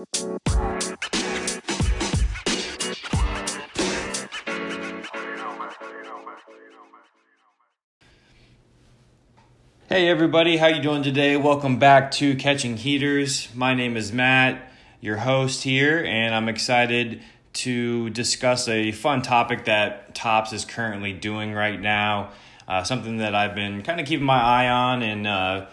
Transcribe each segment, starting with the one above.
Hey everybody, how you doing today? Welcome back to Catching Heaters. My name is Matt, your host here, and I'm excited to discuss a fun topic that Topps is currently doing right now. Uh, something that I've been kind of keeping my eye on and uh,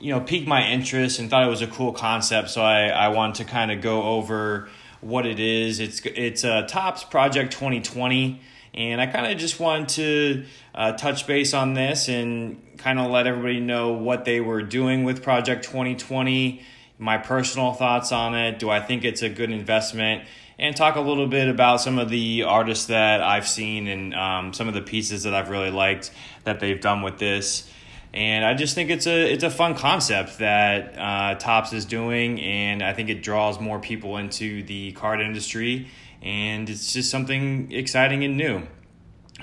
you know piqued my interest and thought it was a cool concept. So I I wanted to kind of go over what it is. It's it's a uh, Topps Project 2020 and I kind of just wanted to uh, touch base on this and kind of let everybody know what they were doing with Project 2020, my personal thoughts on it. Do I think it's a good investment? And talk a little bit about some of the artists that I've seen and um, some of the pieces that I've really liked that they've done with this. And I just think it's a it's a fun concept that uh, Topps is doing, and I think it draws more people into the card industry and it's just something exciting and new.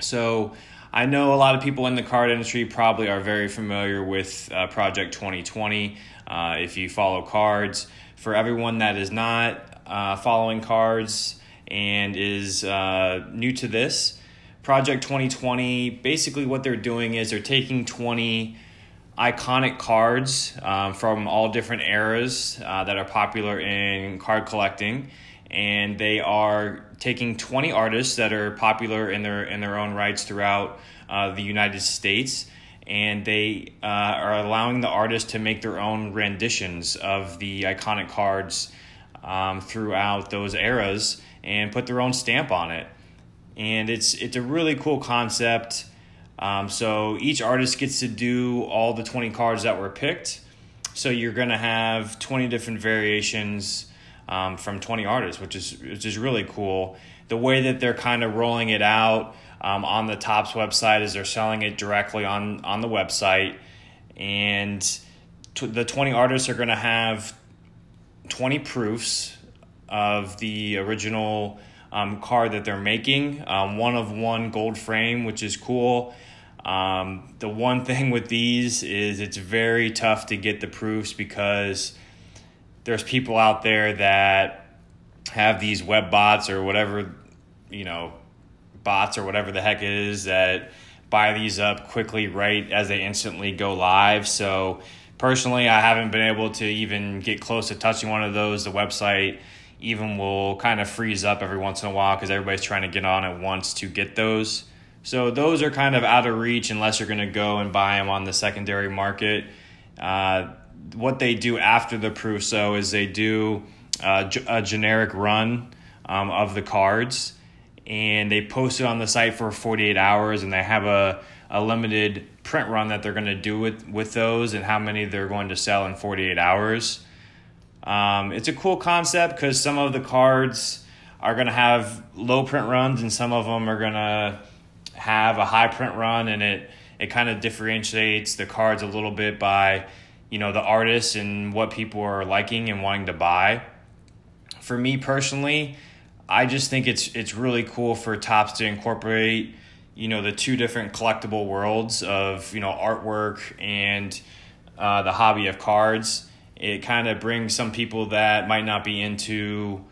So, I know a lot of people in the card industry probably are very familiar with uh, Project 2020 uh, if you follow cards. For everyone that is not uh, following cards and is uh, new to this, Project 2020 basically what they're doing is they're taking 20 iconic cards um, from all different eras uh, that are popular in card collecting. And they are taking 20 artists that are popular in their in their own rights throughout uh, the United States. And they uh, are allowing the artists to make their own renditions of the iconic cards um, throughout those eras and put their own stamp on it and it's it's a really cool concept. Um, so each artist gets to do all the 20 cards that were picked. So you're to have 20 different variations um, from 20 artists, which is which is really cool. The way that they're kind of rolling it out um, on the Topps website is they're selling it directly on on the website, and t- the 20 artists are to have 20 proofs of the original um, card that they're making. Um, one of one gold frame, which is cool. Um, the one thing with these is it's very tough to get the proofs because there's people out there that have these web bots or whatever, you know, bots or whatever the heck it is that buy these up quickly right as they instantly go live. So personally, I haven't been able to even get close to touching one of those. The website even will kind of freeze up every once in a while because everybody's trying to get on at once to get those. So those are kind of out of reach unless you're going to go and buy them on the secondary market. Uh, what they do after the proof so is they do uh, a generic run um, of the cards and they post it on the site for 48 hours and they have a, a limited print run that they're going to do with, with those and how many they're going to sell in 48 hours um, it's a cool concept because some of the cards are going to have low print runs and some of them are going to have a high print run and it, it kind of differentiates the cards a little bit by you know the artists and what people are liking and wanting to buy. For me personally, I just think it's it's really cool for Topps to incorporate you know the two different collectible worlds of you know artwork and uh, the hobby of cards. It kind of brings some people that might not be into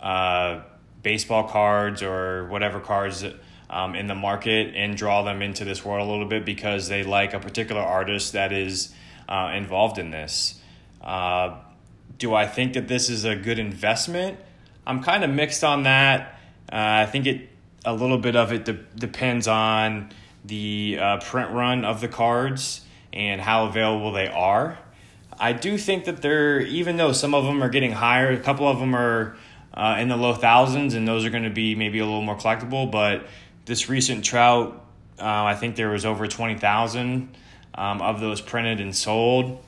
uh, baseball cards or whatever cards um, in the market and draw them into this world a little bit because they like a particular artist that is uh, involved in this. Uh, do I think that this is a good investment? I'm kind of mixed on that. Uh, I think it a little bit of it de- depends on the uh, print run of the cards and how available they are. I do think that they're even though some of them are getting higher, a couple of them are uh, in the low thousands, and those are going to be maybe a little more collectible. But this recent trout, uh, I think there was over twenty thousand um, of those printed and sold.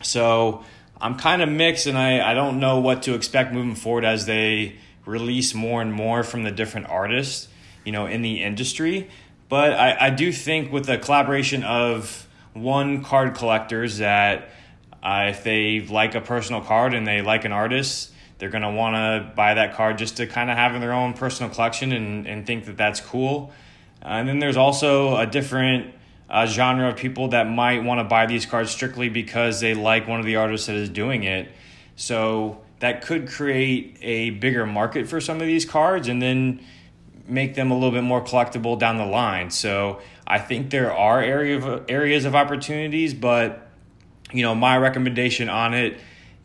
So I'm kind of mixed, and I, I don't know what to expect moving forward as they release more and more from the different artists, you know, in the industry. But I, I do think with the collaboration of one card collectors that uh, if they like a personal card and they like an artist, they're going to want to buy that card just to kind of have in their own personal collection and, and think that that's cool. Uh, and then there's also a different uh, genre of people that might want to buy these cards strictly because they like one of the artists that is doing it. So that could create a bigger market for some of these cards and then make them a little bit more collectible down the line. So I think there are area of, areas of opportunities, but you know, my recommendation on it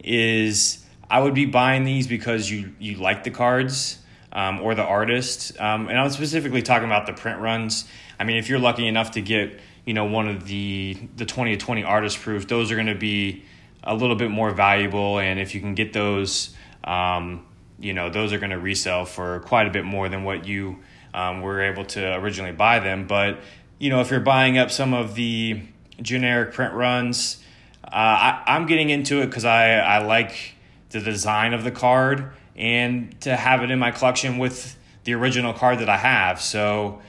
is I would be buying these because you you like the cards um, or the artist, um, and I'm specifically talking about the print runs. I mean, if you're lucky enough to get you know one of the the twenty to twenty artist proof, those are going to be a little bit more valuable, and if you can get those, um, you know, those are going to resell for quite a bit more than what you um, were able to originally buy them. But you know, if you're buying up some of the generic print runs, uh, I, I'm getting into it because I I like the design of the card and to have it in my collection with the original card that I have. So,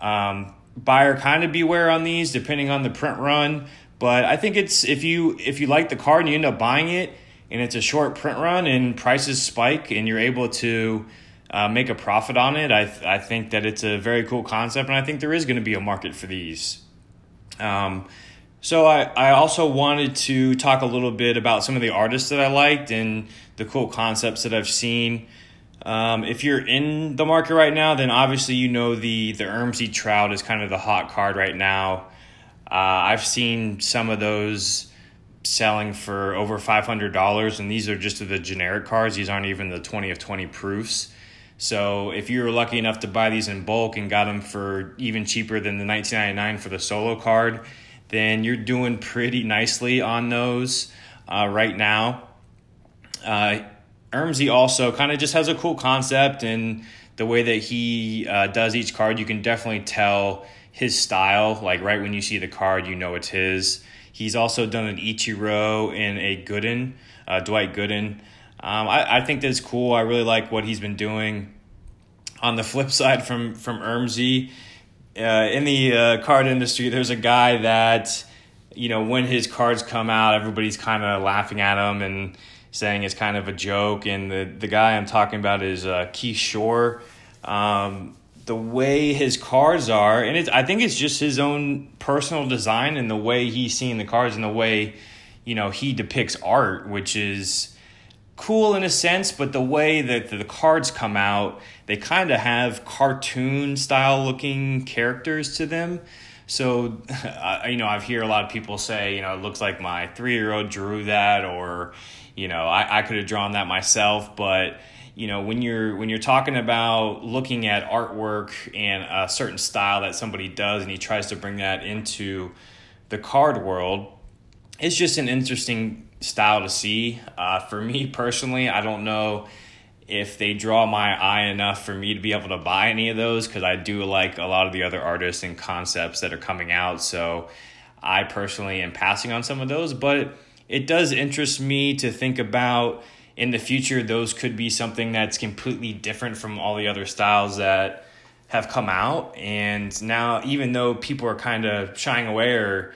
um, buyer kind of beware on these depending on the print run. But I think it's if you if you like the card and you end up buying it and it's a short print run and prices spike and you're able to uh, make a profit on it, I th- I think that it's a very cool concept and I think there is going to be a market for these. Um, so I, I also wanted to talk a little bit about some of the artists that I liked and the cool concepts that I've seen. Um, if you're in the market right now, then obviously you know the the Ermsy Trout is kind of the hot card right now. Uh, I've seen some of those selling for over five hundred dollars, and these are just the generic cards. These aren't even the twenty of twenty proofs. So if you were lucky enough to buy these in bulk and got them for even cheaper than the nineteen ninety nine for the solo card, then you're doing pretty nicely on those uh, right now. Uh, Ermsy also kind of just has a cool concept and the way that he uh, does each card, you can definitely tell his style. Like right when you see the card, you know it's his. He's also done an Ichiro and a Gooden, uh, Dwight Gooden. Um, I, I think that's cool. I really like what he's been doing. On the flip side, from from Ermsy, uh, in the uh, card industry, there's a guy that, you know, when his cards come out, everybody's kind of laughing at him and saying it's kind of a joke. And the, the guy I'm talking about is uh, Keith Shore. Um, the way his cards are, and it's, I think it's just his own personal design and the way he's seeing the cards and the way, you know, he depicts art, which is cool in a sense, but the way that the cards come out, they kind of have cartoon style looking characters to them. So, uh, you know, I've hear a lot of people say, you know, it looks like my three year old drew that, or, you know, I, I could have drawn that myself. But, you know, when you're when you're talking about looking at artwork and a certain style that somebody does, and he tries to bring that into the card world, it's just an interesting style to see. Uh, for me personally, I don't know if they draw my eye enough for me to be able to buy any of those because I do like a lot of the other artists and concepts that are coming out. So I personally am passing on some of those, but it does interest me to think about in the future those could be something that's completely different from all the other styles that have come out and now even though people are kind of shying away or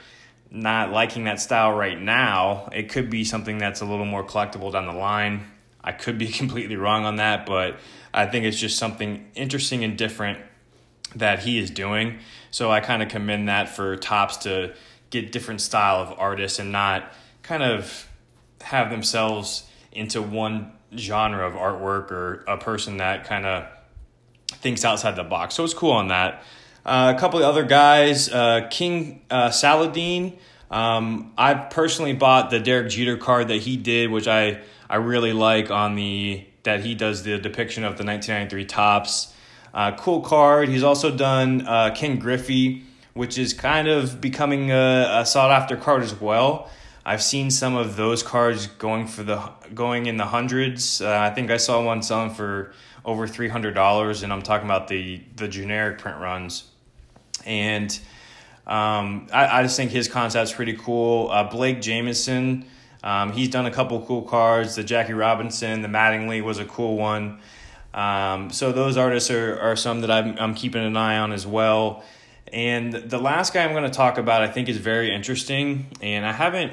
not liking that style right now, it could be something that's a little more collectible down the line. I could be completely wrong on that, but I think it's just something interesting and different that he is doing. So I kind of commend that for Topps to get different style of artists and not kind of have themselves into one genre of artwork or a person that kind of thinks outside the box. So it's cool on that. Uh, a couple of other guys, uh, King uh, Saladeen. Um, I personally bought the Derek Jeter card that he did, which I I really like on the that he does the depiction of the 1993 Topps. Uh, cool card. He's also done uh, Ken Griffey, which is kind of becoming a, a sought after card as well. I've seen some of those cards going for the going in the hundreds. Uh, I think I saw one selling for over three hundred dollars, and I'm talking about the the generic print runs and um, I, I just think his concept's pretty cool. Uh, Blake Jamieson, um, he's done a couple cool cards. The Jackie Robinson, the Mattingly was a cool one. Um, so those artists are, are some that I'm, I'm keeping an eye on as well. And the last guy I'm going to talk about, I think, is very interesting, and I haven't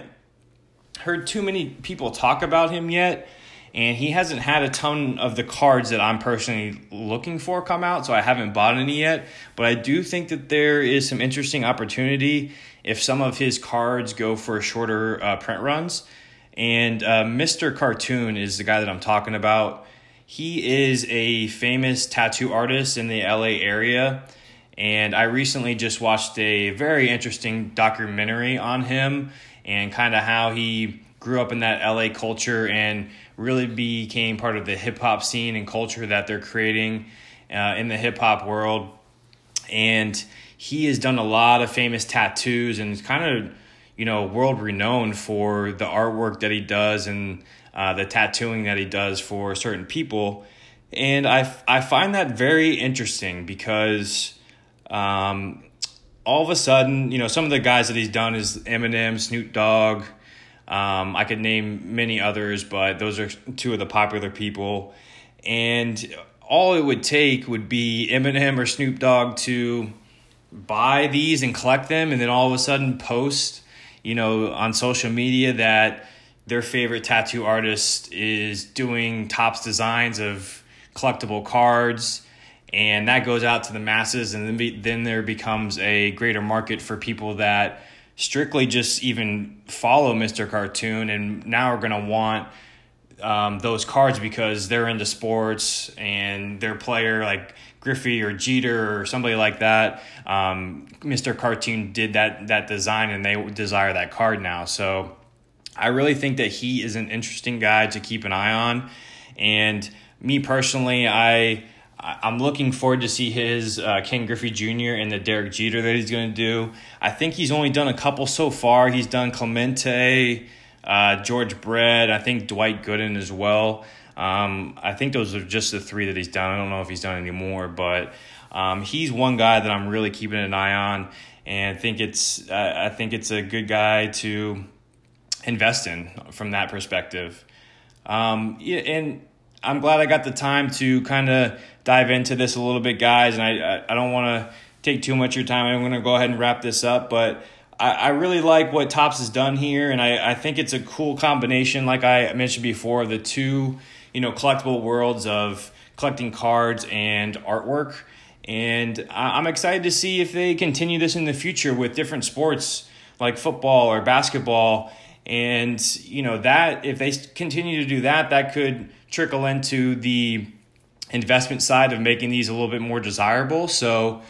heard too many people talk about him yet and he hasn't had a ton of the cards that I'm personally looking for come out, so I haven't bought any yet. But I do think that there is some interesting opportunity if some of his cards go for shorter uh, print runs. And uh, Mr. Cartoon is the guy that I'm talking about. He is a famous tattoo artist in the LA area. And I recently just watched a very interesting documentary on him and kind of how he grew up in that LA culture and really became part of the hip hop scene and culture that they're creating uh, in the hip hop world. And he has done a lot of famous tattoos and kind of, you know, world renowned for the artwork that he does and uh, the tattooing that he does for certain people. And I, I find that very interesting because um, all of a sudden, you know, some of the guys that he's done is Eminem, Snoop Dogg. Um, I could name many others, but those are two of the popular people. And all it would take would be Eminem or Snoop Dogg to buy these and collect them, and then all of a sudden post, you know, on social media that their favorite tattoo artist is doing Topps designs of collectible cards and that goes out to the masses and then be, then there becomes a greater market for people that strictly just even follow Mr. Cartoon and now are going to want um, those cards because they're into sports and their player like Griffey or Jeter or somebody like that. Um, Mr. Cartoon did that that design and they desire that card now. So I really think that he is an interesting guy to keep an eye on. And me personally, I I'm looking forward to see his uh, Ken Griffey Jr. and the Derek Jeter that he's going to do. I think he's only done a couple so far. He's done Clemente, uh, George Brett, I think Dwight Gooden as well. Um, I think those are just the three that he's done. I don't know if he's done any more, but um, he's one guy that I'm really keeping an eye on, and think it's uh, I think it's a good guy to invest in from that perspective. Um, yeah, and I'm glad I got the time to kind of dive into this a little bit, guys. And I I don't want to take too much of your time. I'm going to go ahead and wrap this up, but I, I really like what Topps has done here, and I, I think it's a cool combination. Like I mentioned before, the two you know collectible worlds of collecting cards and artwork. And I'm excited to see if they continue this in the future with different sports like football or basketball. And, you know, that if they continue to do that, that could trickle into the investment side of making these a little bit more desirable. So,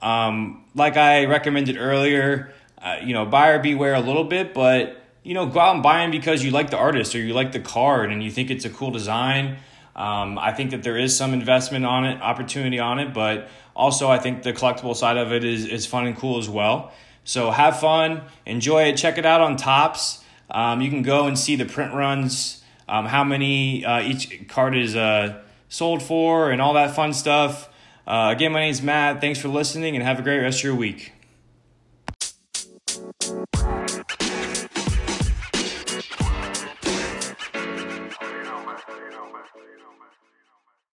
um, like I recommended earlier, uh, you know, buyer beware a little bit, but you know, go out and buy them because you like the artist or you like the card and you think it's a cool design. Um, I think that there is some investment on it, opportunity on it, but also I think the collectible side of it is is fun and cool as well. So have fun, enjoy it, check it out on Topps. Um, you can go and see the print runs, um, how many uh, each card is uh, sold for, and all that fun stuff. Uh, again, my name is Matt. Thanks for listening, and have a great rest of your week.